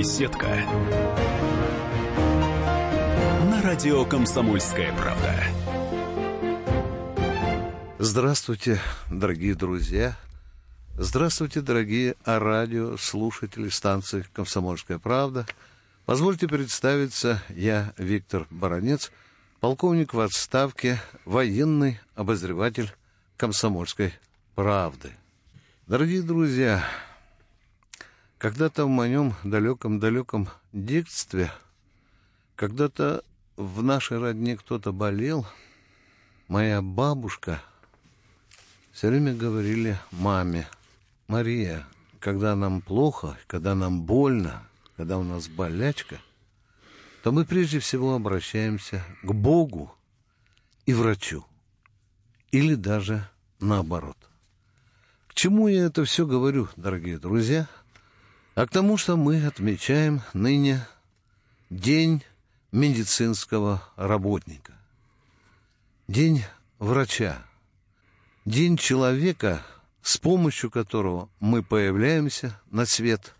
Беседка. На радио Комсомольская правда. Здравствуйте, дорогие друзья. Здравствуйте, дорогие радио слушатели станции «Комсомольская правда». Позвольте представиться, я Виктор Баранец, полковник в отставке, военный обозреватель «Комсомольской правды». Дорогие друзья, когда-то в моем далеком-далеком детстве, когда-то в нашей родне кто-то болел, моя бабушка все время говорили маме, Мария, когда нам плохо, когда нам больно, когда у нас болячка, то мы прежде всего обращаемся к Богу и врачу. Или даже наоборот. К чему я это все говорю, дорогие друзья? А к тому, что мы отмечаем ныне День медицинского работника, День врача, День человека, с помощью которого мы появляемся на свет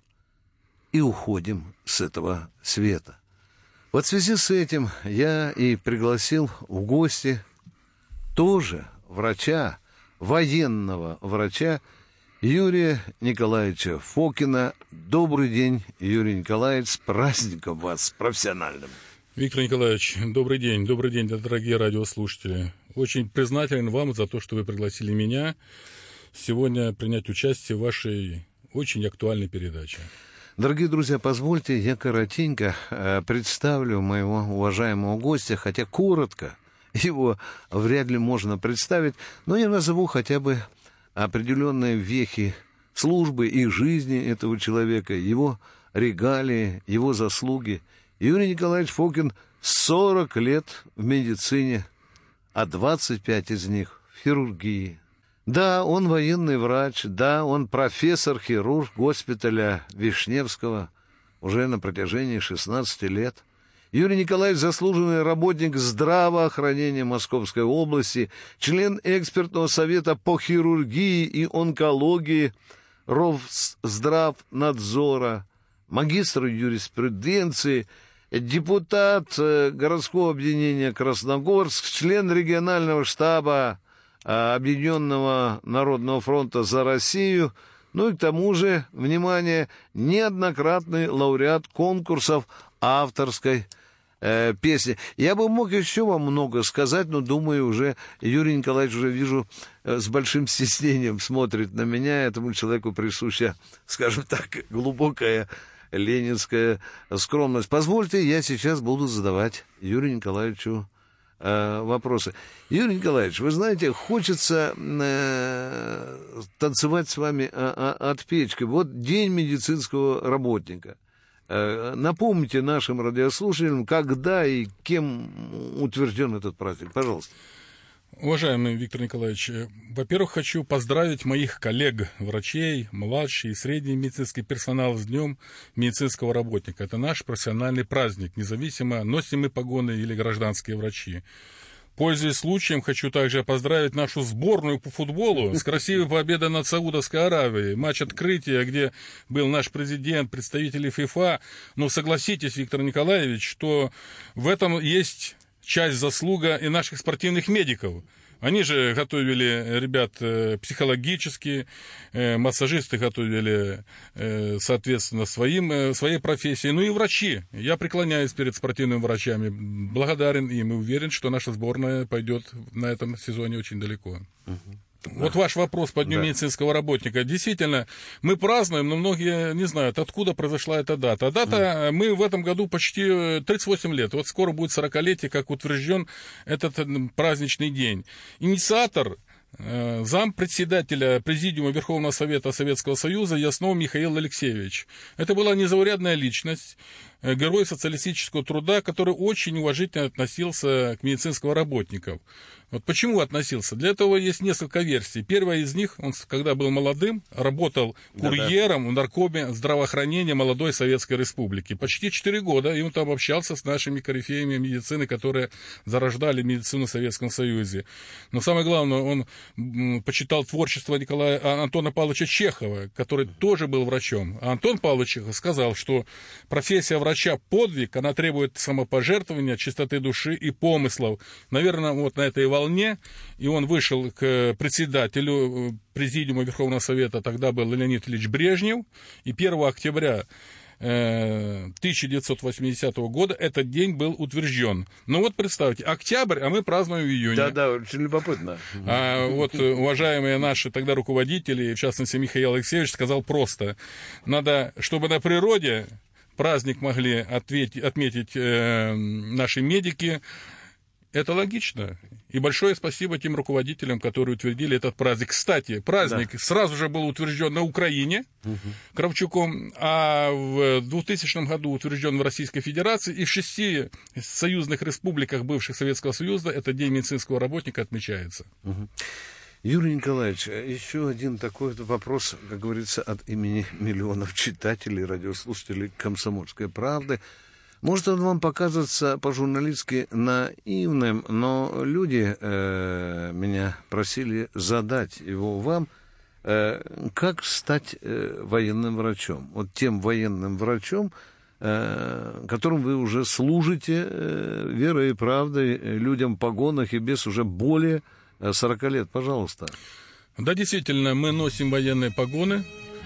и уходим с этого света. Вот в связи с этим я и пригласил в гости тоже врача, военного врача Юрия Николаевича Фокина. Добрый день, Юрий Николаевич, с праздником вас, с профессиональным. Виктор Николаевич, добрый день, добрый день, дорогие радиослушатели. Очень признателен вам за то, что вы пригласили меня сегодня принять участие в вашей очень актуальной передаче. Дорогие друзья, позвольте, я коротенько э, представлю моего уважаемого гостя, хотя коротко его вряд ли можно представить, но я назову хотя бы определенные вехи службы и жизни этого человека, его регалии, его заслуги. Юрий Николаевич Фокин 40 лет в медицине, а 25 из них в хирургии. Да, он военный врач, да, он профессор-хирург госпиталя Вишневского уже на протяжении 16 лет – Юрий Николаевич – заслуженный работник здравоохранения Московской области, член экспертного совета по хирургии и онкологии Ровздравнадзора, магистр юриспруденции, депутат э, городского объединения Красногорск, член регионального штаба э, Объединенного Народного фронта за Россию, ну и к тому же, внимание, неоднократный лауреат конкурсов авторской э, песни. Я бы мог еще вам много сказать, но думаю, уже Юрий Николаевич уже вижу э, с большим стеснением смотрит на меня. Этому человеку присуща, скажем так, глубокая ленинская скромность. Позвольте, я сейчас буду задавать Юрию Николаевичу э, вопросы. Юрий Николаевич, вы знаете, хочется э, танцевать с вами а, а, от печки. Вот день медицинского работника – напомните нашим радиослушателям, когда и кем утвержден этот праздник. Пожалуйста. Уважаемый Виктор Николаевич, э, во-первых, хочу поздравить моих коллег, врачей, младший и средний медицинский персонал с Днем медицинского работника. Это наш профессиональный праздник, независимо, носим мы погоны или гражданские врачи. Пользуясь случаем, хочу также поздравить нашу сборную по футболу с красивой победой над Саудовской Аравией. Матч открытия, где был наш президент, представители ФИФА. Но согласитесь, Виктор Николаевич, что в этом есть часть заслуга и наших спортивных медиков – они же готовили ребят э, психологически, э, массажисты готовили, э, соответственно, своим, своей профессии, ну и врачи. Я преклоняюсь перед спортивными врачами, благодарен им и уверен, что наша сборная пойдет на этом сезоне очень далеко. Угу. Вот ваш вопрос по Дню да. медицинского работника. Действительно, мы празднуем, но многие не знают, откуда произошла эта дата. А дата, mm. мы в этом году почти 38 лет. Вот скоро будет 40-летие, как утвержден этот праздничный день. Инициатор э, зам председателя Президиума Верховного Совета Советского Союза Яснов Михаил Алексеевич. Это была незаурядная личность, э, герой социалистического труда, который очень уважительно относился к медицинским работникам. Вот почему относился? Для этого есть несколько версий. Первая из них, он, когда был молодым, работал курьером Да-да. в наркоме здравоохранения молодой Советской Республики. Почти 4 года, и он там общался с нашими корифеями медицины, которые зарождали медицину в Советском Союзе. Но самое главное, он почитал творчество Николая а, Антона Павловича Чехова, который тоже был врачом. А Антон Павлович сказал, что профессия врача подвиг, она требует самопожертвования, чистоты души и помыслов. Наверное, вот на этой волне волне, и он вышел к председателю э, Президиума Верховного Совета, тогда был Леонид Ильич Брежнев, и 1 октября 1980 э, года этот день был утвержден. Ну вот представьте, октябрь, а мы празднуем в июне. Да, да, очень любопытно. А вот э, уважаемые наши тогда руководители, в частности Михаил Алексеевич, сказал просто, надо, чтобы на природе праздник могли ответить, отметить э, наши медики, это логично. И большое спасибо тем руководителям, которые утвердили этот праздник. Кстати, праздник да. сразу же был утвержден на Украине угу. Кравчуком, а в 2000 году утвержден в Российской Федерации. И в шести союзных республиках бывших Советского Союза этот День медицинского работника отмечается. Угу. Юрий Николаевич, еще один такой вопрос, как говорится, от имени миллионов читателей, радиослушателей «Комсомольской правды». Может он вам показаться по-журналистски наивным, но люди э, меня просили задать его вам. Э, как стать э, военным врачом? Вот тем военным врачом, э, которым вы уже служите э, верой и правдой э, людям в погонах и без уже более 40 лет. Пожалуйста. Да, действительно, мы носим военные погоны,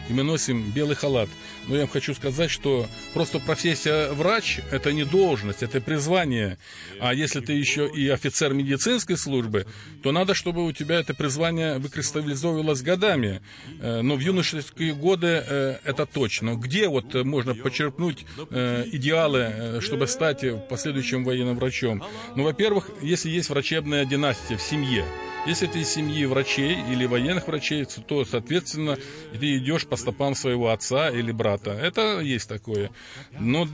и мы носим белый халат. Но я вам хочу сказать, что просто профессия врач – это не должность, это призвание. А если ты еще и офицер медицинской службы, то надо, чтобы у тебя это призвание выкристаллизовывалось годами. Э, но в юношеские годы э, это точно. Где вот можно почерпнуть э, идеалы, чтобы стать последующим военным врачом? Ну, во-первых, если есть врачебная династия в семье – если ты из семьи врачей или военных врачей, то, соответственно, ты идешь по стопам своего отца или брата. Это есть такое. Но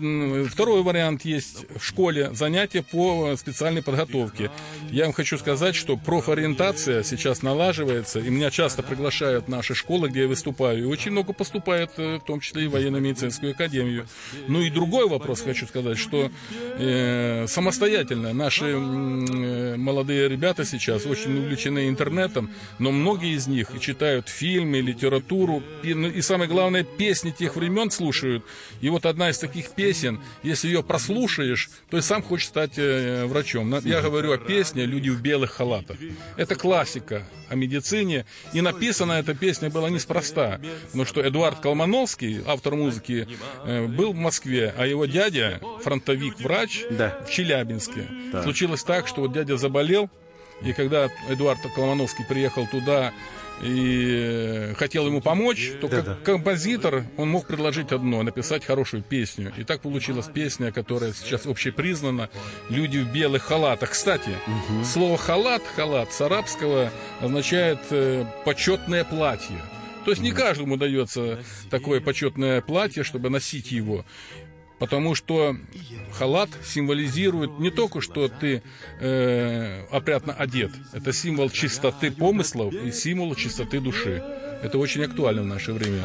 второй вариант есть в школе занятия по специальной подготовке. Я вам хочу сказать, что профориентация сейчас налаживается, и меня часто приглашают наши школы, где я выступаю, и очень много поступает, э, в том числе и в военно-медицинскую академию. Ну и другой вопрос хочу сказать, что э, самостоятельно наши э, молодые ребята сейчас очень увлечены увлечены интернетом, но многие из них читают фильмы, литературу, и, ну, и самое главное, песни тех времен слушают. И вот одна из таких песен, если ее прослушаешь, то и сам хочешь стать э, врачом. Я говорю о песне «Люди в белых халатах». Это классика о медицине, и написана эта песня была неспроста, потому что Эдуард Колмановский, автор музыки, э, был в Москве, а его дядя, фронтовик-врач да. в Челябинске. Да. Случилось так, что вот дядя заболел, и когда Эдуард Колмановский приехал туда и хотел ему помочь, то как да. композитор он мог предложить одно, написать хорошую песню. И так получилась песня, которая сейчас общепризнана «Люди в белых халатах». Кстати, угу. слово «халат», «халат» с арабского означает э, «почетное платье». То есть не каждому дается такое почетное платье, чтобы носить его потому что халат символизирует не только, что ты э, опрятно одет, это символ чистоты помыслов и символ чистоты души. Это очень актуально в наше время.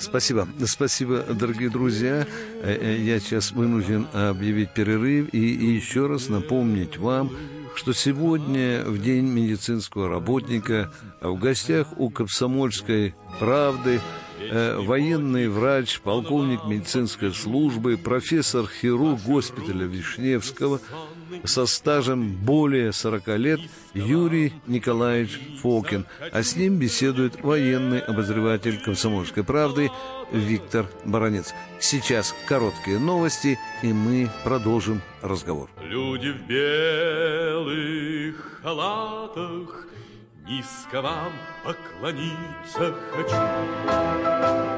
Спасибо. Спасибо, дорогие друзья. Э, э, я сейчас вынужден объявить перерыв и еще раз напомнить вам, что сегодня, в День медицинского работника, в гостях у «Комсомольской правды» э, военный врач, полковник медицинской службы, профессор-хирург госпиталя Вишневского со стажем более 40 лет Юрий Николаевич Фокин, а с ним беседует военный обозреватель «Комсомольской правды» Виктор Баранец. Сейчас короткие новости, и мы продолжим разговор. Люди в белых халатах низко вам поклониться хочу.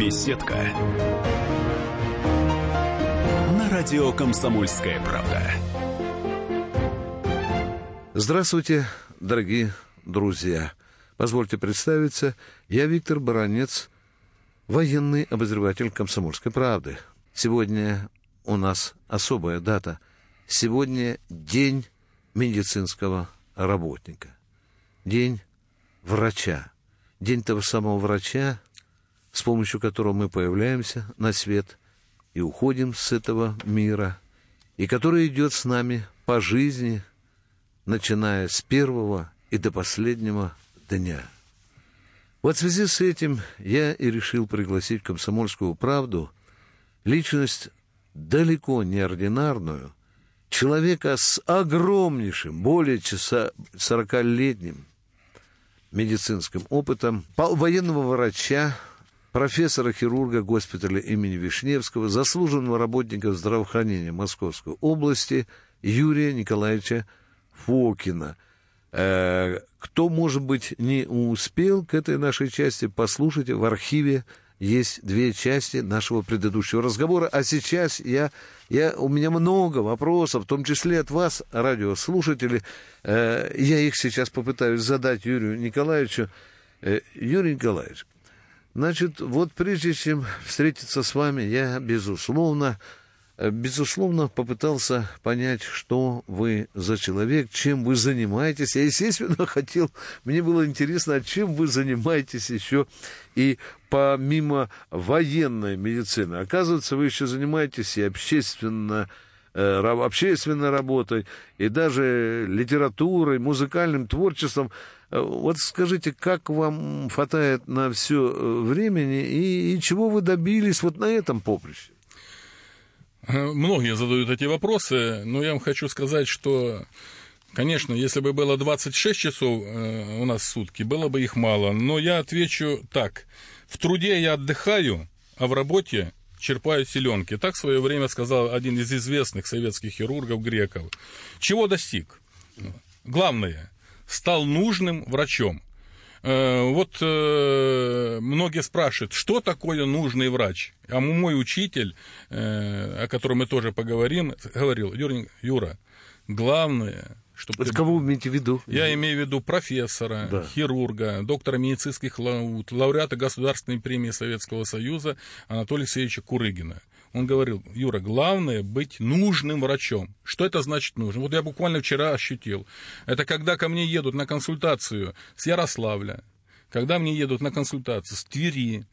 Беседка. На радио «Комсомольская правда». Здравствуйте, дорогие друзья. Позвольте представиться, я Виктор Баранец, военный обозреватель «Комсомольской правды». Сегодня у нас особая дата. Сегодня день медицинского работника. День врача. День того самого врача, с помощью которого мы появляемся на свет и уходим с этого мира, и который идет с нами по жизни, начиная с первого и до последнего дня. Вот в связи с этим я и решил пригласить «Комсомольскую правду» личность далеко не ординарную, человека с огромнейшим, более 40-летним медицинским опытом, военного врача, профессора-хирурга госпиталя имени Вишневского, заслуженного работника здравоохранения Московской области Юрия Николаевича Фокина. Э, кто, может быть, не успел к этой нашей части, послушайте, в архиве есть две части нашего предыдущего разговора. А сейчас я, я, у меня много вопросов, в том числе от вас, радиослушатели. Э, я их сейчас попытаюсь задать Юрию Николаевичу. Э, Юрий Николаевич, значит, вот прежде чем встретиться с вами, я, безусловно, Э, безусловно, попытался понять, что вы за человек, чем вы занимаетесь. Я, естественно, хотел, мне было интересно, чем вы занимаетесь еще и помимо военной медицины. Оказывается, вы еще занимаетесь и общественно общественной работой, и даже литературой, музыкальным творчеством. Э, вот скажите, как вам хватает на все времени и, и чего вы добились вот на этом поприще? Многие задают эти вопросы, но я вам хочу сказать, что, конечно, если бы было 26 часов э, у нас в сутки, было бы их мало. Но я отвечу так. В труде я отдыхаю, а в работе черпаю селенки. Так в свое время сказал один из известных советских хирургов греков. Чего достиг? Главное, стал нужным врачом. Э, вот э, многие спрашивают, что такое нужный врач? А мой учитель, э, о котором мы тоже поговорим, говорил, Юра главное, чтобы... Это кого вы имеете в виду? Я имею в виду профессора, да. хирурга, доктора медицинских наук, лауреата Государственной премии Советского Союза Анатолия Алексеевича Курыгина. Он говорил, Юра, главное быть нужным врачом. Что это значит нужным? Вот я буквально вчера ощутил. Это когда ко мне едут на консультацию с Ярославля, когда мне едут на консультацию с Твери,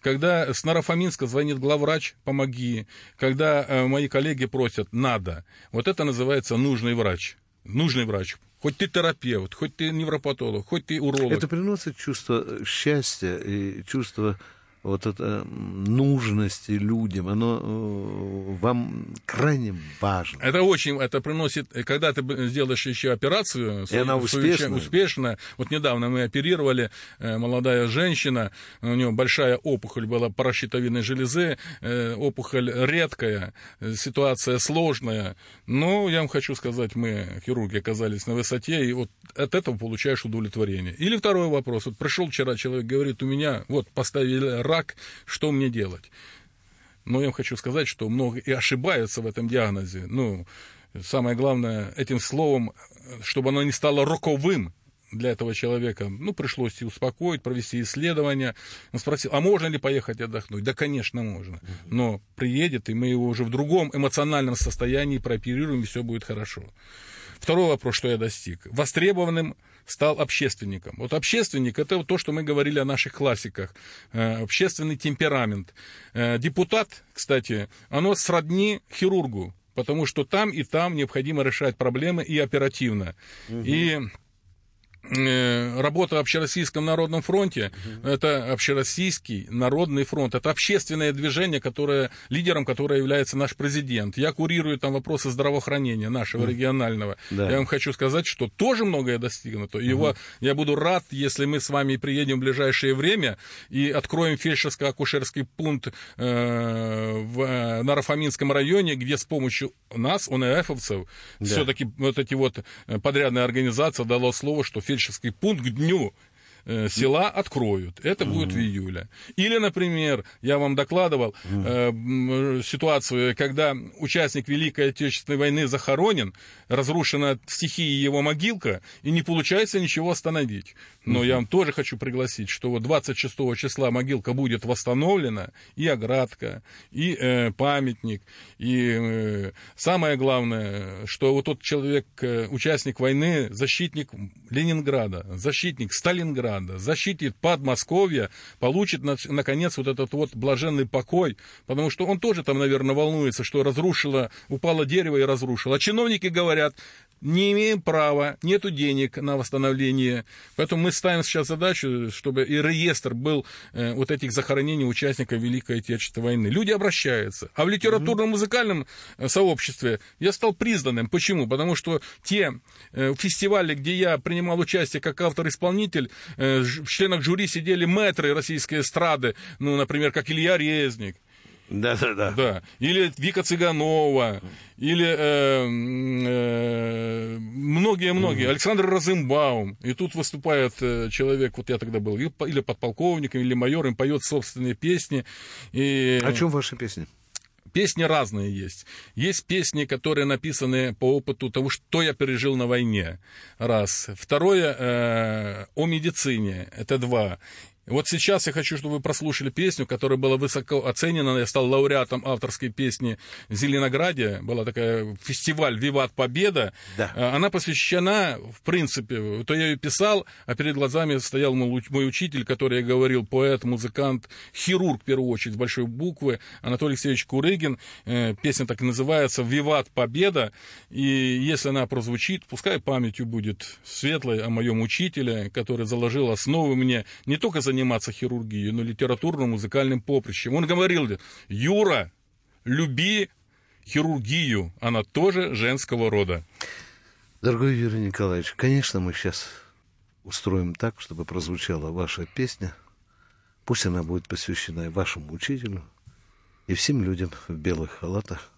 когда с Нарафаминска звонит главврач, помоги, когда э, мои коллеги просят, надо. Вот это называется нужный врач. Нужный врач. Хоть ты терапевт, хоть ты невропатолог, хоть ты уролог. Это приносит чувство счастья и чувство вот это нужности людям, оно э, вам крайне важно. Это очень, это приносит, когда ты сделаешь еще операцию, и она успешна. успешно. Вот недавно мы оперировали, э, молодая женщина, у нее большая опухоль была паращитовидной железы, э, опухоль редкая, ситуация сложная. Но я вам хочу сказать, мы, хирурги, оказались на высоте, и вот от этого получаешь удовлетворение. Или второй вопрос. Вот пришел вчера человек, говорит, у меня вот поставили рак, рак, что мне делать? Но я вам хочу сказать, что много и ошибаются в этом диагнозе. Ну, самое главное, этим словом, чтобы оно не стало роковым, для этого человека, ну, пришлось и успокоить, провести исследование. Он спросил, а можно ли поехать отдохнуть? Да, конечно, можно. Но приедет, и мы его уже в другом эмоциональном состоянии прооперируем, и все будет хорошо. Второй вопрос, что я достиг. Востребованным стал общественником. Вот общественник – это то, что мы говорили о наших классиках. Э, общественный темперамент. Э, депутат, кстати, оно сродни хирургу. потому что там и там необходимо решать проблемы и оперативно. Угу. И работа в Общероссийском народном фронте, угу. это Общероссийский народный фронт, это общественное движение, которое, лидером которого является наш президент. Я курирую там вопросы здравоохранения нашего угу. регионального. Да. Я вам хочу сказать, что тоже многое достигнуто. Его, угу. Я буду рад, если мы с вами приедем в ближайшее время и откроем фельдшерско-акушерский пункт э, в э, Нарафаминском районе, где с помощью нас, ОНФовцев, да. все-таки вот эти вот э, подрядная организация дала слово, что фельдшерский фельдшерский пункт к дню Э, села откроют. Это mm-hmm. будет в июле. Или, например, я вам докладывал э, ситуацию, когда участник Великой Отечественной войны захоронен, разрушена стихией его могилка, и не получается ничего остановить. Но mm-hmm. я вам тоже хочу пригласить, что вот 26 числа могилка будет восстановлена, и оградка, и э, памятник, и э, самое главное, что вот тот человек, э, участник войны, защитник Ленинграда, защитник Сталинграда, надо, защитит Подмосковье, получит, наконец, вот этот вот блаженный покой, потому что он тоже там, наверное, волнуется, что разрушило, упало дерево и разрушило. А чиновники говорят, не имеем права, нету денег на восстановление. Поэтому мы ставим сейчас задачу, чтобы и реестр был э, вот этих захоронений участников Великой Отечественной войны. Люди обращаются. А в литературно-музыкальном э, сообществе я стал признанным. Почему? Потому что те э, фестивали, где я принимал участие как автор-исполнитель, э, в членах жюри сидели мэтры российской эстрады, ну, например, как Илья Резник, да, да, да. Да. Или Вика Цыганова, или многие-многие. Э, э, Александр Розенбаум. И тут выступает э, человек, вот я тогда был, или подполковником, или майором, поет собственные песни. И... О чем ваши песни? Песни разные есть. Есть песни, которые написаны по опыту того, что я пережил на войне. Раз. Второе э, о медицине. Это два. Вот сейчас я хочу, чтобы вы прослушали песню, которая была высоко оценена. Я стал лауреатом авторской песни в Зеленограде. Была такая фестиваль «Виват Победа». Да. А, она посвящена, в принципе, то я ее писал, а перед глазами стоял мой, мой учитель, который я говорил, поэт, музыкант, хирург, в первую очередь, с большой буквы, Анатолий Алексеевич Курыгин. Э, песня так и называется «Виват Победа». И если она прозвучит, пускай памятью будет светлой о моем учителе, который заложил основы мне не только за заниматься хирургией, но литературно-музыкальным поприщем. Он говорил, Юра, люби хирургию, она тоже женского рода. Дорогой Юрий Николаевич, конечно, мы сейчас устроим так, чтобы прозвучала ваша песня. Пусть она будет посвящена и вашему учителю, и всем людям в белых халатах,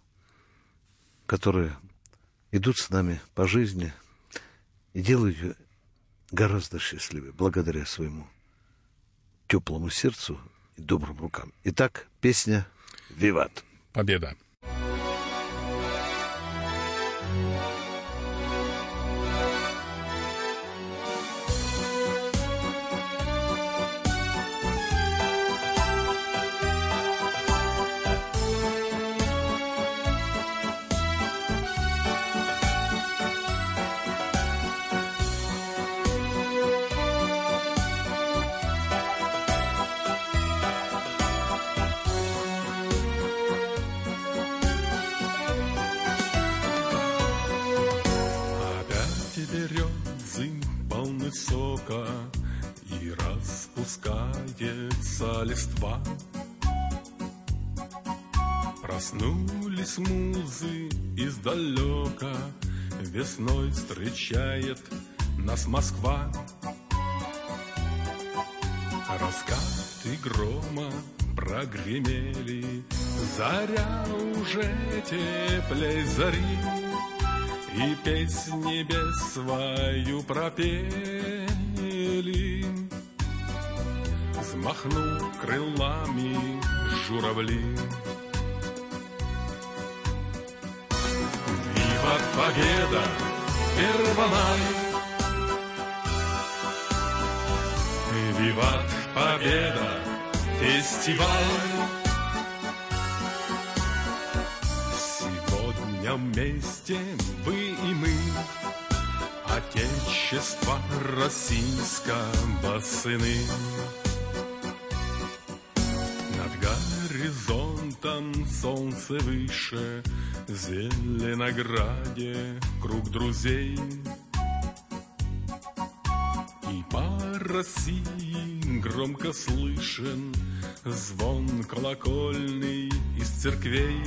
которые идут с нами по жизни и делают ее гораздо счастливее благодаря своему теплому сердцу и добрым рукам. Итак, песня «Виват». Победа. Весной встречает нас Москва. Раскаты грома прогремели, Заря уже теплей зари, И песнь небес свою пропели. Взмахнул крылами журавли. Виват победа! Первомай. Виват Победа, фестиваль. Сегодня вместе вы и мы, Отечество российского сыны. Горизонтом солнце выше, зеленограде круг друзей. И по России громко слышен звон колокольный из церквей.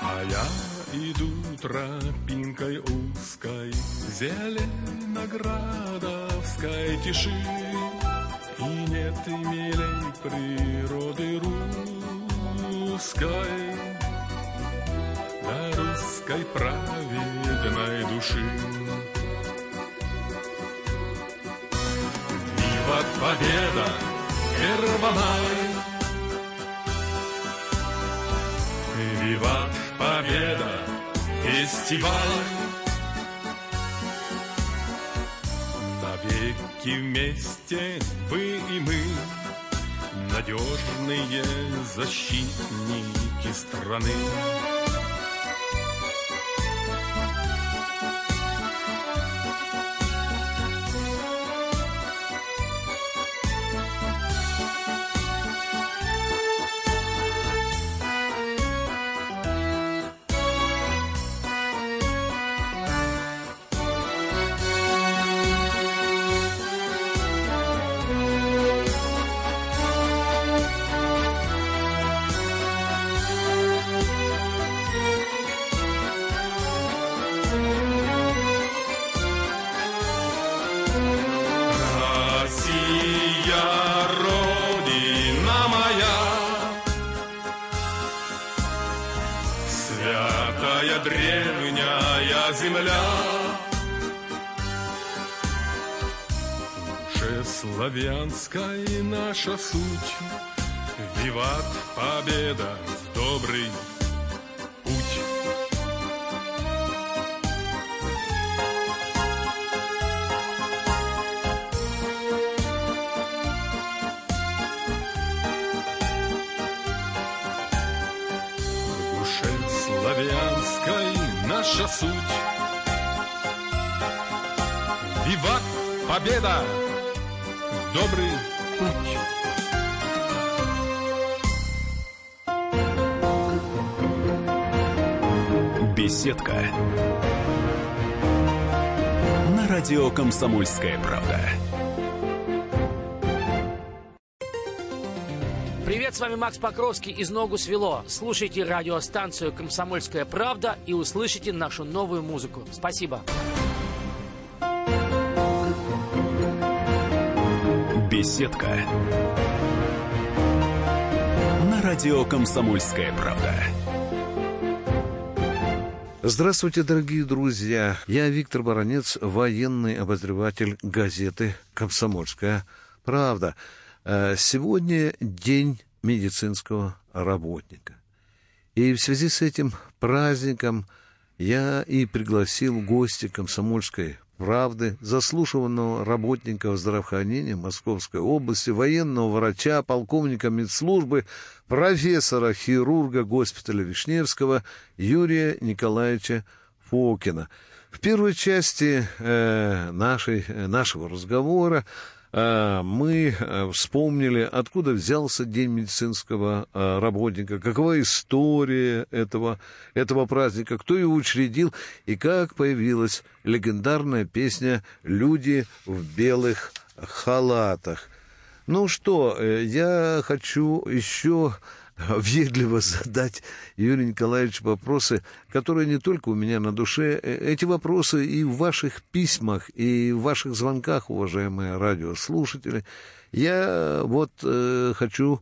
А я иду тропинкой узкой, Зеленоградовской тиши, И нет милей природы русской, Да русской праведной души. Виват победа, Первомай! Виват победа, фестиваль. Навеки вместе вы и мы, Надежные защитники страны. Уже славянской наша суть, Виват победа добрый Добрый путь! Беседка. На радио Комсомольская правда. Привет, с вами Макс Покровский из «Ногу свело». Слушайте радиостанцию «Комсомольская правда» и услышите нашу новую музыку. Спасибо. Беседка. На радио Комсомольская правда. Здравствуйте, дорогие друзья. Я Виктор Баранец, военный обозреватель газеты «Комсомольская правда». Э, Сегодня день медицинского работника. И в связи с этим праздником я и пригласил гости «Комсомольской правды» заслушанного работника здравоохранения Московской области, военного врача, полковника медслужбы, профессора хирурга госпиталя Вишневского Юрия Николаевича Фокина. В первой части э, нашей, э, нашего разговора мы э, вспомнили, откуда взялся День медицинского э, работника, какова история этого, этого праздника, кто его учредил и как появилась легендарная песня «Люди в белых халатах». Ну что, э, я хочу еще въедливо задать Юрию Николаевичу вопросы, которые не только у меня на душе. Э, Эти вопросы и в ваших письмах, и в ваших звонках, уважаемые радиослушатели. Я вот э, хочу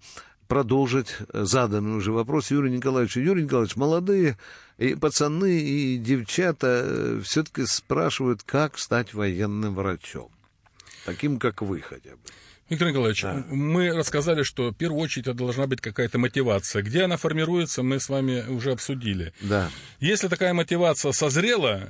продолжить заданный уже вопрос Юрию Николаевичу. Юрий Николаевич, молодые и пацаны, и девчата все-таки спрашивают, как стать военным врачом. Таким, как вы хотя бы. Виктор Николаевич, Да. мы рассказали, что в первую очередь это должна быть какая-то мотивация. Где она формируется, мы с вами уже обсудили. Да. Если такая мотивация созрела,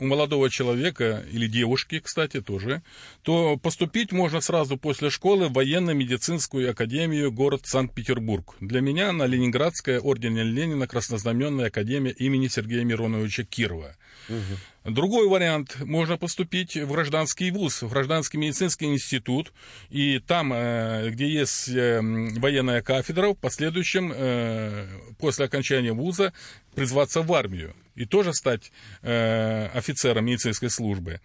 у молодого человека или девушки, кстати, тоже, то поступить можно сразу после школы в военно-медицинскую академию город Санкт-Петербург. Для меня на Ленинградская ордена Ленина Краснознаменная академия имени Сергея Мироновича Кирова. Угу. Другой вариант. Можно поступить в гражданский вуз, в гражданский медицинский институт. И там, э, где есть э, военная кафедра, в последующем, э, после окончания вуза, призваться в армию и тоже стать э, офицером медицинской службы.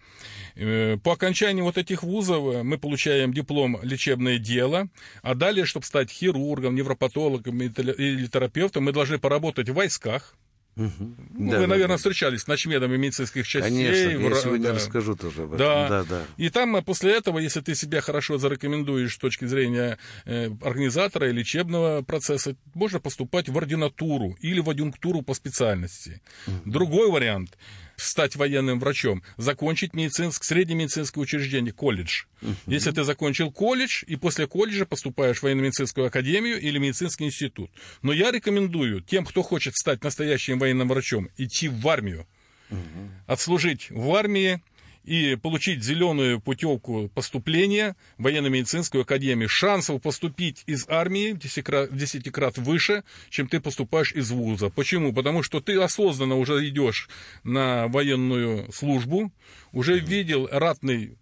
Э, по окончании вот этих вузов мы получаем диплом лечебное дело, а далее, чтобы стать хирургом, невропатологом или терапевтом, мы должны поработать в войсках, Угу. Ну, да, вы, да, наверное, да. встречались с начмедами медицинских частей. Конечно, в... я сегодня да. расскажу тоже об этом. Да. Да, да. И там э, после этого, если ты себя хорошо зарекомендуешь с точки зрения э, организатора и лечебного процесса, можно поступать в ординатуру или в адъюнктуру по специальности. Угу. Другой вариант стать военным врачом, закончить медицинск, среднее медицинское учреждение, колледж. Uh-huh. Если ты закончил колледж, и после колледжа поступаешь в военно-медицинскую академию или медицинский институт. Но я рекомендую тем, кто хочет стать настоящим военным врачом, идти в армию. Uh-huh. Отслужить в армии, и получить зеленую путевку поступления в военно-медицинскую академию. Шансов поступить из армии в 10 крат, в 10 крат выше, чем ты поступаешь из вуза. Почему? Потому что ты осознанно уже идешь на военную службу, уже видел ратный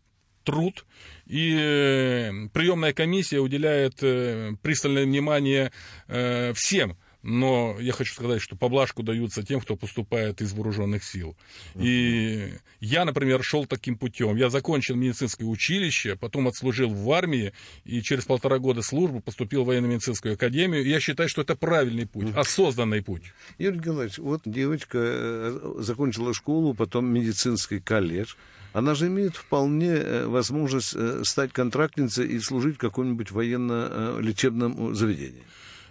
труд, и э, приемная комиссия уделяет э, пристальное внимание э, всем но я хочу сказать, что поблажку даются тем, кто поступает из вооруженных сил. И я, например, шел таким путем. Я закончил медицинское училище, потом отслужил в армии, и через полтора года службы поступил в военно-медицинскую академию. И я считаю, что это правильный путь, осознанный путь. Юрий Николаевич, вот девочка э, закончила школу, потом медицинский колледж. Она же имеет вполне э, возможность э, стать контрактницей и служить в каком-нибудь военно-лечебном заведении.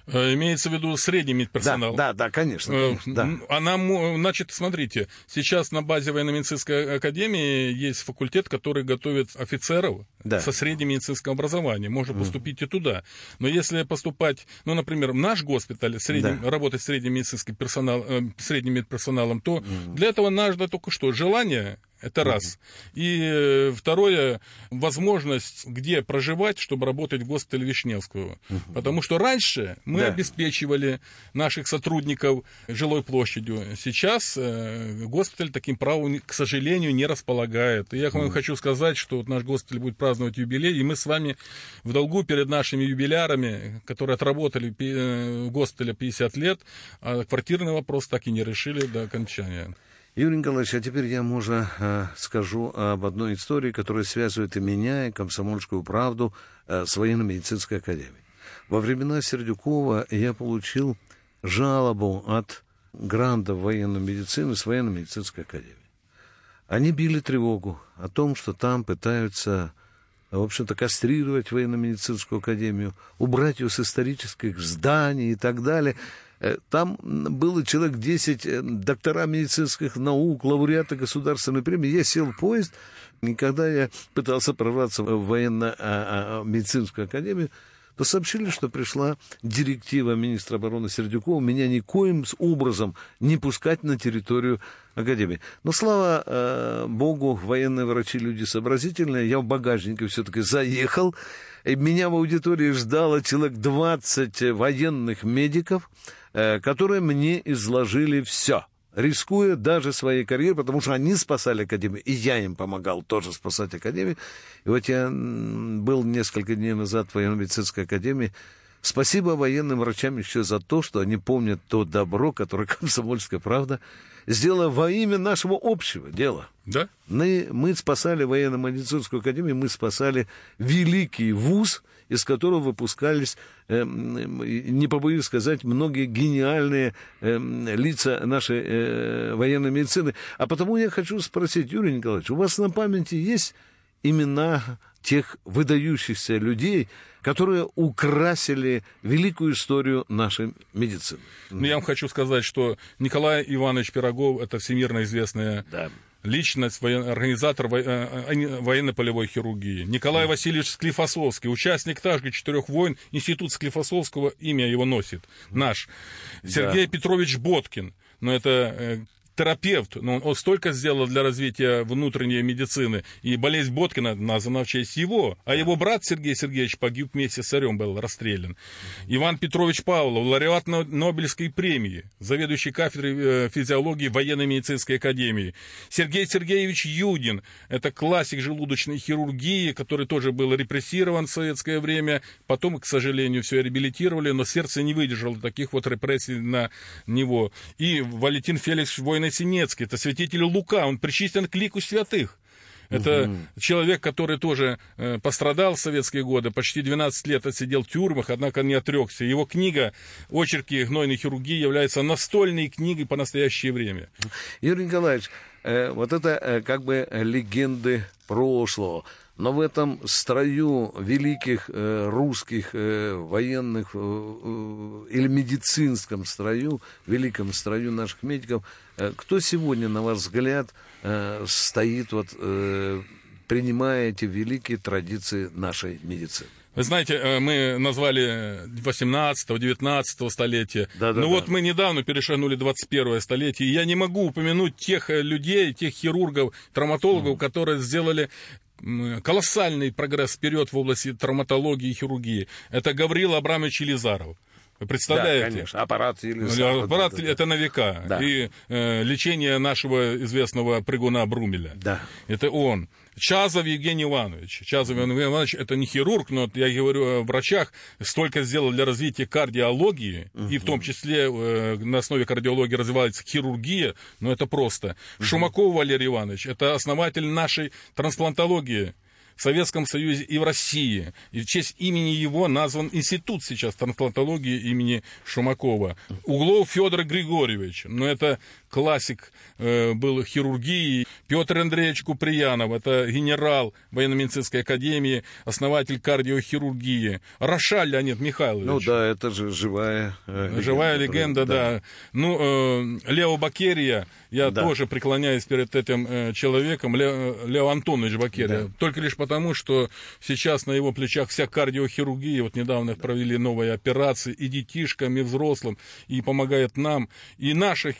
Э, имеется в виду средний медперсонал. Да, да, да конечно. Э, конечно да. Она, значит, смотрите, сейчас на базе военно-медицинской академии есть факультет, который готовит офицеров да. со средним медицинским образованием. Можно поступить mm. и туда. Но если поступать, ну, например, в наш госпиталь, средним, да. работать средним медицинским персонал, э, средним медперсоналом, то mm. для этого нужно только что желание это раз. И э, второе, возможность, где проживать, чтобы работать в госпитале Вишневского. Потому что раньше мы да. обеспечивали наших сотрудников жилой площадью. Сейчас э, госпиталь таким правом, к сожалению, не располагает. И я вам хочу сказать, что вот наш госпиталь будет праздновать юбилей, и мы с вами в долгу перед нашими юбилярами, которые отработали э, в госпитале 50 лет, а квартирный вопрос так и не решили до окончания. Юрий Николаевич, а теперь я, можно, э, скажу об одной истории, которая связывает и меня, и комсомольскую правду э, с военно-медицинской академией. Во времена Сердюкова я получил жалобу от грандов военной медицины с военно-медицинской академии. Они били тревогу о том, что там пытаются, в общем-то, кастрировать военно-медицинскую академию, убрать ее с исторических зданий и так далее. Э, там было человек 10 э, доктора медицинских наук, лауреаты государственной премии. Я сел в поезд, и когда я пытался прорваться в военно-медицинскую академию, то сообщили, что пришла директива министра обороны Сердюкова меня никоим образом не пускать на территорию Академии. Но, слава э, богу, военные врачи люди сообразительные. Я в багажнике все-таки заехал. И меня в аудитории ждало человек 20 военных медиков, Э, которые мне изложили все рискуя даже своей карьерой, потому что они спасали Академию, и я им помогал тоже спасать Академию. И вот я был несколько дней назад в военно-медицинской академии. Спасибо военным врачам еще за то, что они помнят то добро, которое «Комсомольская правда» сделала во имя нашего общего дела. Да? Мы, мы спасали военно-медицинскую академию, мы спасали великий вуз, из которого выпускались, э, не побоюсь сказать, многие гениальные э, лица нашей э, военной медицины. А потому я хочу спросить, Юрий Николаевич, у вас на памяти есть имена тех выдающихся людей, которые украсили великую историю нашей медицины. Ну, я вам хочу сказать, что Николай Иванович Пирогов – это всемирно известная да. личность, воен... организатор во... Э, э, военно-полевой хирургии. Николай да. Васильевич Склифосовский, участник также четырех войн, институт Склифосовского, имя его носит, наш. Сергей да. Петрович Боткин, но это э, терапевт, но он, столько сделал для развития внутренней медицины, и болезнь Боткина названа в честь его, а его брат Сергей Сергеевич погиб вместе с царем, был расстрелян. Иван Петрович Павлов, лауреат Нобелевской премии, заведующий кафедрой э, физиологии военной медицинской академии. Сергей Сергеевич Юдин, это классик желудочной хирургии, который тоже был репрессирован в советское время, потом, к сожалению, все реабилитировали, но сердце не выдержало таких вот репрессий на него. И Валентин Феликс Войно-Синецкий, это святитель Лука, он причислен к лику святых. Это угу. человек, который тоже э, пострадал в советские годы, почти 12 лет отсидел в тюрьмах, однако не отрекся. Его книга «Очерки гнойной хирургии» является настольной книгой по настоящее время. Юрий Николаевич, э, вот это э, как бы легенды прошлого. Но в этом строю великих э, русских э, военных э, э, или медицинском строю, великом строю наших медиков, э, кто сегодня, на ваш взгляд, э, стоит, вот, принимая эти великие традиции нашей медицины? Вы знаете, мы назвали 18-19 столетия. Да, да, ну да. вот мы недавно перешагнули 21 столетие, и я не могу упомянуть тех людей, тех хирургов, травматологов, mm. которые сделали колоссальный прогресс вперед в области травматологии и хирургии. Это Гаврил Абрамович Елизаров. Вы представляете? Да, конечно. Аппарат Елизаров. Аппарат да, это на века. Да. И э, лечение нашего известного прыгуна Брумеля. Да. Это он. Чазов Евгений Иванович. Чазов Евгений Иванович это не хирург, но я говорю о врачах, столько сделал для развития кардиологии, uh-huh. и в том числе э, на основе кардиологии развивается хирургия, но это просто. Uh-huh. Шумаков Валерий Иванович, это основатель нашей трансплантологии. В Советском Союзе и в России. И в честь имени его назван институт сейчас трансплантологии имени Шумакова. Углов Федор Григорьевич. Но это классик э, был хирургии. Петр Андреевич Куприянов, это генерал военно-медицинской академии, основатель кардиохирургии. Рошаль Леонид Михайлович. Ну да, это же живая э, легенда. Живая легенда, да. да. Ну, э, Лео Бакерия, я да. тоже преклоняюсь перед этим э, человеком, Лео, Лео Антонович Бакерия. Да. Только лишь потому, что сейчас на его плечах вся кардиохирургия. Вот недавно да. провели новые операции и детишкам, и взрослым, и помогает нам. И наша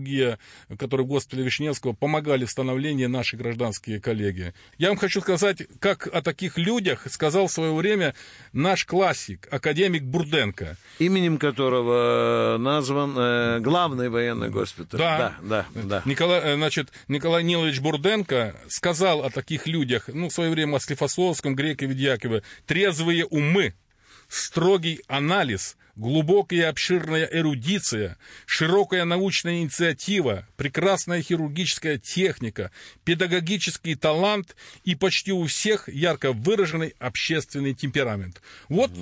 кардиохирургия, которая в госпитале Вишневского, помогали в становлении наши гражданские коллеги. Я вам хочу сказать, как о таких людях сказал в свое время наш классик, академик Бурденко. Именем которого назван э, главный военный госпиталь. Да, да, да да, Николай, э, значит, Николай Нилович Бурденко сказал о таких людях, ну, в свое время о Склифосовском, Грекове, Дьякове, трезвые умы, строгий анализ, глубокая и обширная эрудиция, широкая научная инициатива, прекрасная хирургическая техника, педагогический талант и почти у всех ярко выраженный общественный темперамент. Вот,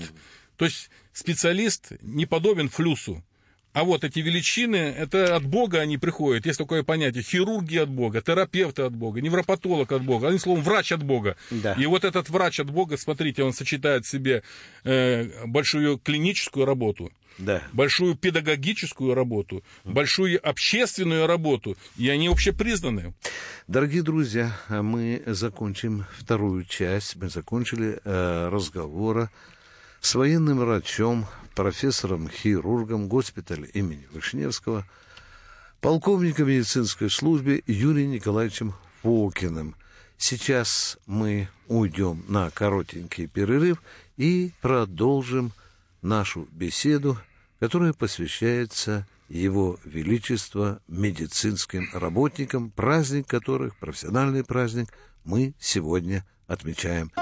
то есть специалист не подобен флюсу. А вот эти величины, это от Бога они приходят. Есть такое понятие. Хирурги от Бога, терапевты от Бога, невропатолог от Бога. Одним словом, врач от Бога. Да. И вот этот врач от Бога, смотрите, он сочетает в себе э, большую клиническую работу, да. большую педагогическую работу, большую общественную работу, и они общепризнаны. Дорогие друзья, мы закончим вторую часть, мы закончили э, разговора с военным врачом, профессором-хирургом госпиталя имени Вишневского, полковником медицинской службы Юрием Николаевичем Фокиным. Сейчас мы уйдем на коротенький перерыв и продолжим нашу беседу, которая посвящается его Величество медицинским работникам, праздник которых, профессиональный праздник, мы сегодня отмечаем.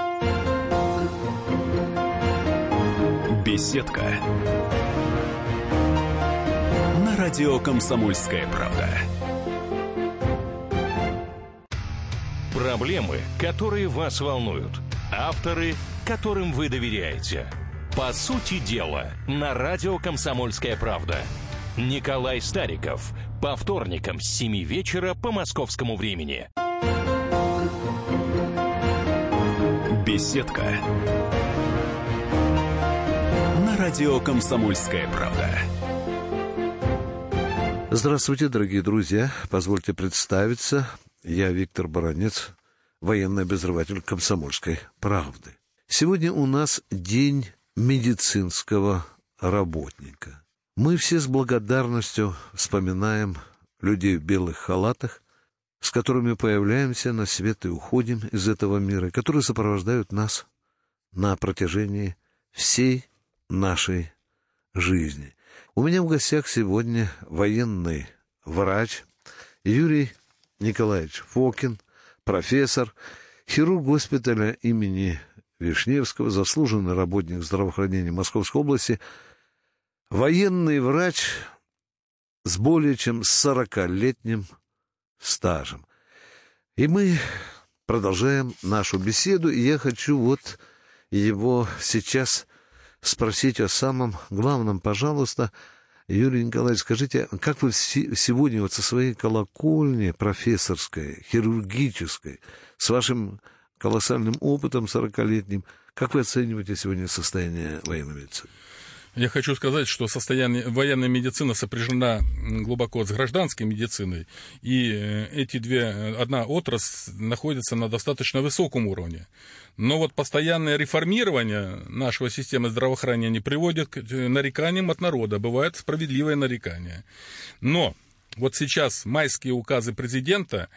Беседка. На радио Комсомольская правда. Проблемы, которые вас волнуют. Авторы, которым вы доверяете. По сути дела, на радио Комсомольская правда. Николай Стариков. По вторникам с 7 вечера по московскому времени. Беседка радио «Комсомольская правда». Здравствуйте, дорогие друзья. Позвольте представиться. Я Виктор Баранец, военный обозреватель «Комсомольской правды». Сегодня у нас день медицинского работника. Мы все с благодарностью вспоминаем людей в белых халатах, с которыми появляемся на свет и уходим из этого мира, которые сопровождают нас на протяжении всей нашей жизни. У меня в гостях сегодня военный врач Юрий Николаевич Фокин, профессор, хирург госпиталя имени Вишневского, заслуженный работник здравоохранения Московской области, военный врач с более чем 40-летним стажем. И мы продолжаем нашу беседу, и я хочу вот его сейчас спросить о самом главном, пожалуйста. Юрий Николаевич, скажите, как вы сегодня вот со своей колокольни профессорской, хирургической, с вашим колоссальным опытом сорокалетним, как вы оцениваете сегодня состояние военной медицины? Я хочу сказать, что состояние военная медицина сопряжена глубоко с гражданской медициной, и э, эти две, э, одна отрасль находится на достаточно высоком уровне. Но вот постоянное реформирование нашего системы здравоохранения приводит к э, нареканиям от народа, бывает справедливое нарекание. Но вот сейчас майские указы президента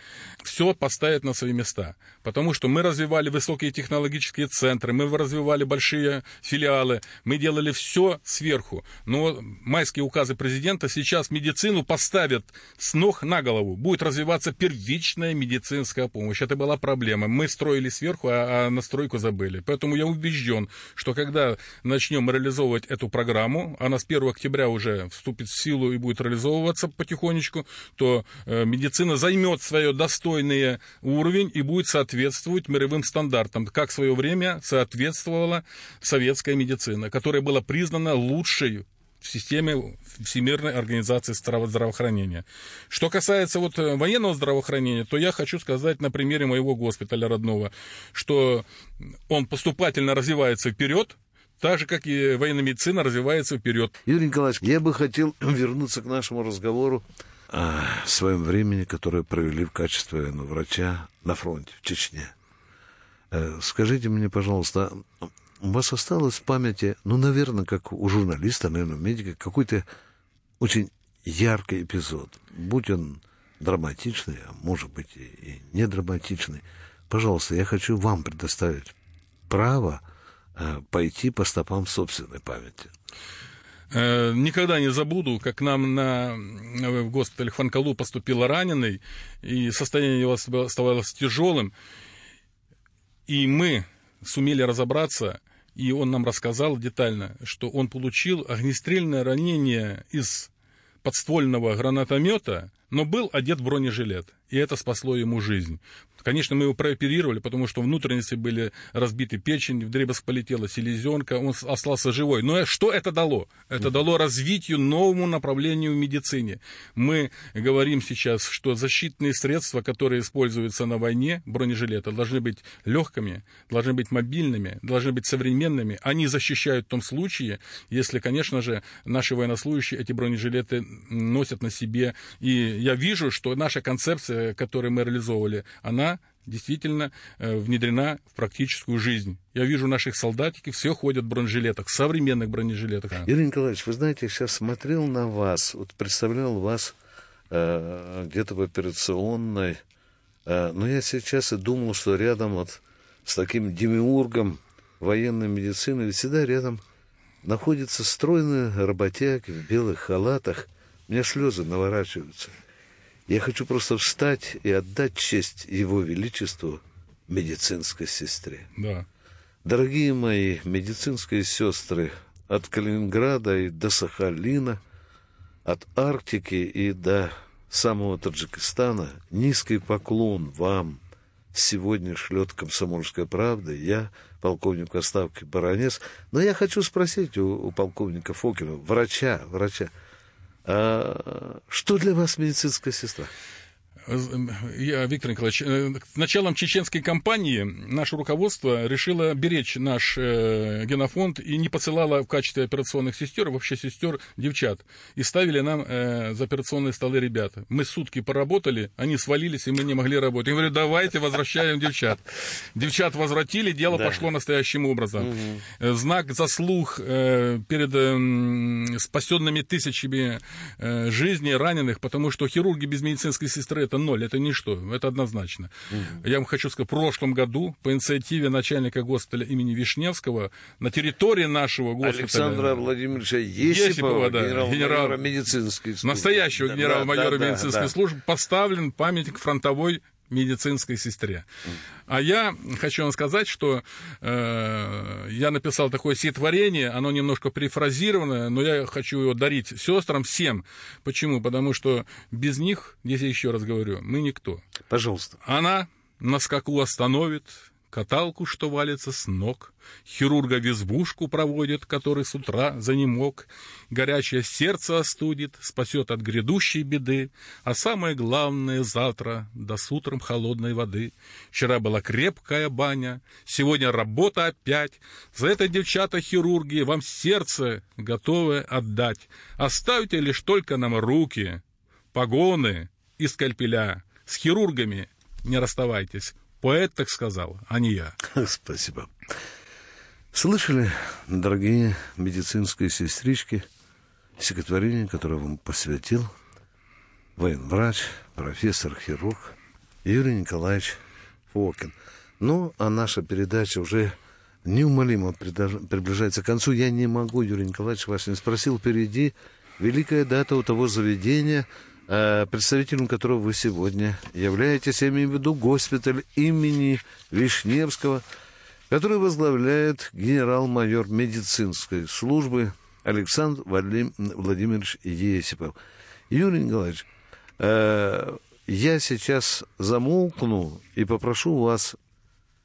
все поставят на свои места. Потому что мы развивали высокие технологические центры, мы развивали большие филиалы, мы делали все сверху. Но майские указы президента сейчас медицину поставят с ног на голову. Будет развиваться первичная медицинская помощь. Это была проблема. Мы строили сверху, а, а на стройку забыли. Поэтому я убежден, что когда начнем реализовывать эту программу, она с 1 октября уже вступит в силу и будет реализовываться потихонечку, то э, медицина займет свое достойный уровень и будет соответствовать соответствовать мировым стандартам, как в свое время соответствовала советская медицина, которая была признана лучшей в системе Всемирной организации здравоохранения. Что касается вот э, военного здравоохранения, то я хочу сказать на примере моего госпиталя родного, что он поступательно развивается вперед, так же, как и военная медицина развивается вперед. Юрий Николаевич, я бы хотел вернуться к нашему разговору о своем времени, которое провели в качестве ну, врача на фронте в Чечне. Э, скажите мне, пожалуйста, у вас осталось в памяти, ну, наверное, как у журналиста, наверное, медика, какой-то очень яркий эпизод, будь он драматичный, а может быть и не драматичный. Пожалуйста, я хочу вам предоставить право э, пойти по стопам собственной памяти. Э, никогда не забуду, как нам на, в госпитале Хванкалу поступил раненый, и состояние его оставалось тяжелым. И мы сумели разобраться, и он нам рассказал детально, что он получил огнестрельное ранение из подствольного гранатомета, но был одет в бронежилет, и это спасло ему жизнь. Конечно, мы его прооперировали, потому что внутренности были разбиты, печень в дребезг полетела, селезенка, он остался живой. Но что это дало? Это дало развитию новому направлению в медицине. Мы говорим сейчас, что защитные средства, которые используются на войне, бронежилеты, должны быть легкими, должны быть мобильными, должны быть современными. Они защищают в том случае, если, конечно же, наши военнослужащие эти бронежилеты носят на себе. И я вижу, что наша концепция, которую мы реализовывали, она действительно э, внедрена в практическую жизнь. Я вижу наших солдатики, все ходят в бронежилетах, современных бронежилетах. Юрий Николаевич, вы знаете, я сейчас смотрел на вас, вот представлял вас э, где-то в операционной, э, но я сейчас и думал, что рядом вот с таким демиургом военной медицины, ведь всегда рядом находится стройный работяг в белых халатах. У меня слезы наворачиваются. Я хочу просто встать и отдать честь Его Величеству медицинской сестре. Да. Дорогие мои медицинские сестры, от Калининграда и до Сахалина, от Арктики и до самого Таджикистана, низкий поклон вам сегодня шлет комсомольская правда. Я полковник отставки Баранец. Но я хочу спросить у, у полковника Фокина, врача, врача, что для вас медицинская сестра? Я, Виктор Николаевич, э, с началом чеченской кампании наше руководство решило беречь наш э, генофонд и не посылало в качестве операционных сестер, вообще сестер, девчат. И ставили нам э, за операционные столы ребята. Мы сутки поработали, они свалились, и мы не могли работать. Я говорю, давайте возвращаем девчат. Девчат возвратили, дело да. пошло настоящим образом. Угу. Знак заслуг перед спасенными тысячами жизней раненых, потому что хирурги без медицинской сестры это ноль, это ничто, это однозначно. Угу. Я вам хочу сказать, в прошлом году по инициативе начальника госпиталя имени Вишневского на территории нашего госпиталя... Александра Владимировича Есипова, Есипова да, генерал-майора генерал, медицинской службы. Настоящего да, генерал-майора да, медицинской да, службы поставлен памятник фронтовой медицинской сестре. А я хочу вам сказать, что э, я написал такое стихотворение, оно немножко перефразированное, но я хочу его дарить сестрам всем. Почему? Потому что без них, здесь я еще раз говорю, мы никто. Пожалуйста. Она на скаку остановит, каталку, что валится с ног, хирурга в избушку проводит, который с утра занемог, горячее сердце остудит, спасет от грядущей беды, а самое главное завтра, да с утром холодной воды. Вчера была крепкая баня, сегодня работа опять, за это, девчата хирурги, вам сердце готовы отдать. Оставьте лишь только нам руки, погоны и скальпеля. С хирургами не расставайтесь. Поэт так сказал, а не я. Спасибо. Слышали, дорогие медицинские сестрички, стихотворение, которое вам посвятил военврач, профессор-хирург Юрий Николаевич Фокин. Ну, а наша передача уже неумолимо приближается к концу. Я не могу, Юрий Николаевич, вас не спросил, впереди великая дата у того заведения – представителем которого вы сегодня являетесь, я имею в виду госпиталь имени Вишневского, который возглавляет генерал-майор медицинской службы Александр Владимирович Есипов. Юрий Николаевич, э, я сейчас замолкну и попрошу вас,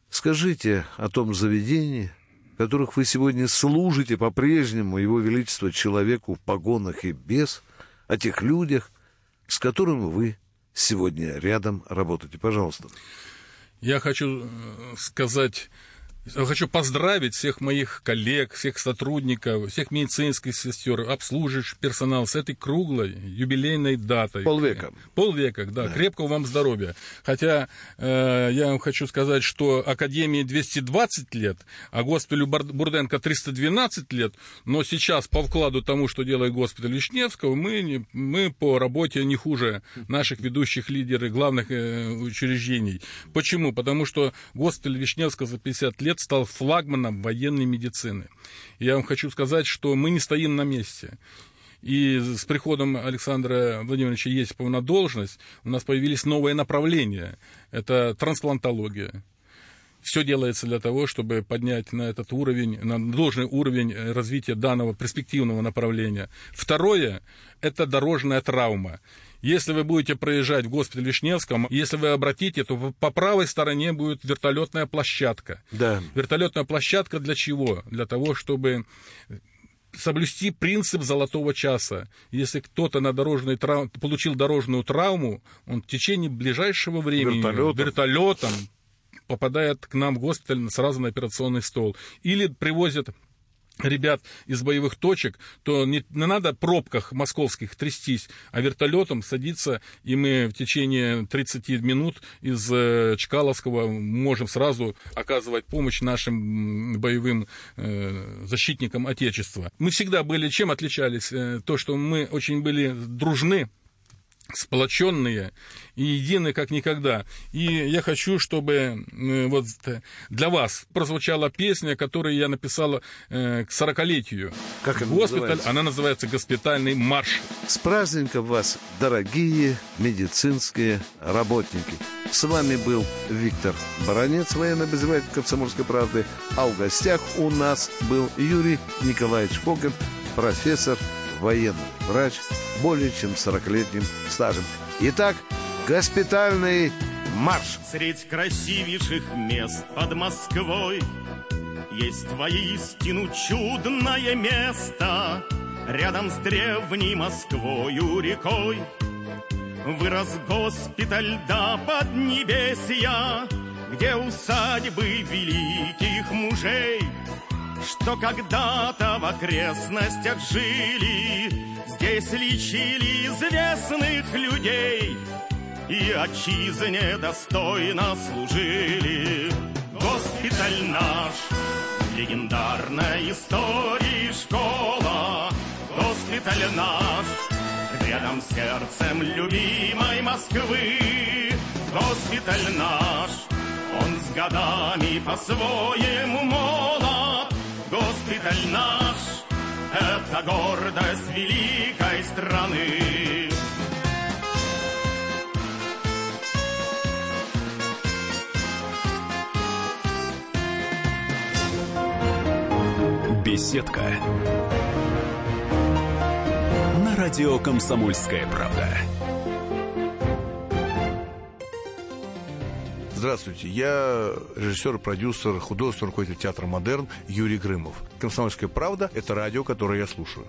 скажите о том заведении, в которых вы сегодня служите по-прежнему Его Величество человеку в погонах и без, о тех людях, с которым вы сегодня рядом работаете. Пожалуйста. Я хочу э, сказать Хочу поздравить всех моих коллег, всех сотрудников, всех медицинских сестер, обслуживающих персонал с этой круглой юбилейной датой. Полвека. Полвека, да. да. Крепкого вам здоровья. Хотя э, я вам хочу сказать, что Академии 220 лет, а госпиталю Бурденко 312 лет, но сейчас по вкладу тому, что делает госпиталь Вишневского, мы, мы по работе не хуже наших ведущих лидеров главных э, учреждений. Почему? Потому что госпиталь Вишневского за 50 лет лет стал флагманом военной медицины. Я вам хочу сказать, что мы не стоим на месте. И с приходом Александра Владимировича Есипова на должность у нас появились новые направления. Это трансплантология. Все делается для того, чтобы поднять на этот уровень, на должный уровень развития данного перспективного направления. Второе – это дорожная травма. Если вы будете проезжать в госпиталь Вишневском, если вы обратите, то по правой стороне будет вертолетная площадка. Да. Вертолетная площадка для чего? Для того, чтобы соблюсти принцип золотого часа. Если кто-то на дорожной трав... получил дорожную травму, он в течение ближайшего времени вертолетом, вертолетом попадает к нам в госпиталь сразу на операционный стол. Или привозят ребят из боевых точек, то не, не надо пробках московских трястись, а вертолетом садиться, и мы в течение 30 минут из э, Чкаловского можем сразу оказывать помощь нашим боевым э, защитникам Отечества. Мы всегда были, чем отличались? Э, то, что мы очень были дружны, сплоченные и едины как никогда. И я хочу, чтобы э, вот для вас прозвучала песня, которую я написала э, к сорокалетию. Как она Госпиталь, называется? Она называется «Госпитальный марш». С праздником вас, дорогие медицинские работники. С вами был Виктор Баранец, военный обозреватель «Комсомольской правды», а в гостях у нас был Юрий Николаевич Фокин, профессор военный врач, более чем 40-летним стажем. Итак, госпитальный марш. Средь красивейших мест под Москвой Есть воистину чудное место Рядом с древней Москвою рекой Вырос госпиталь до поднебесья, Где усадьбы великих мужей, Что когда-то в окрестностях жили, Здесь лечили известных людей И отчизне достойно служили. Госпиталь наш, легендарная история школа, Госпиталь наш, рядом с сердцем любимой Москвы. Госпиталь наш, он с годами по-своему молод. Госпиталь наш, это гордость великой страны. Беседка. На радио «Комсомольская правда». Здравствуйте, я режиссер, продюсер, художественный руководитель театра «Модерн» Юрий Грымов. «Комсомольская правда» — это радио, которое я слушаю.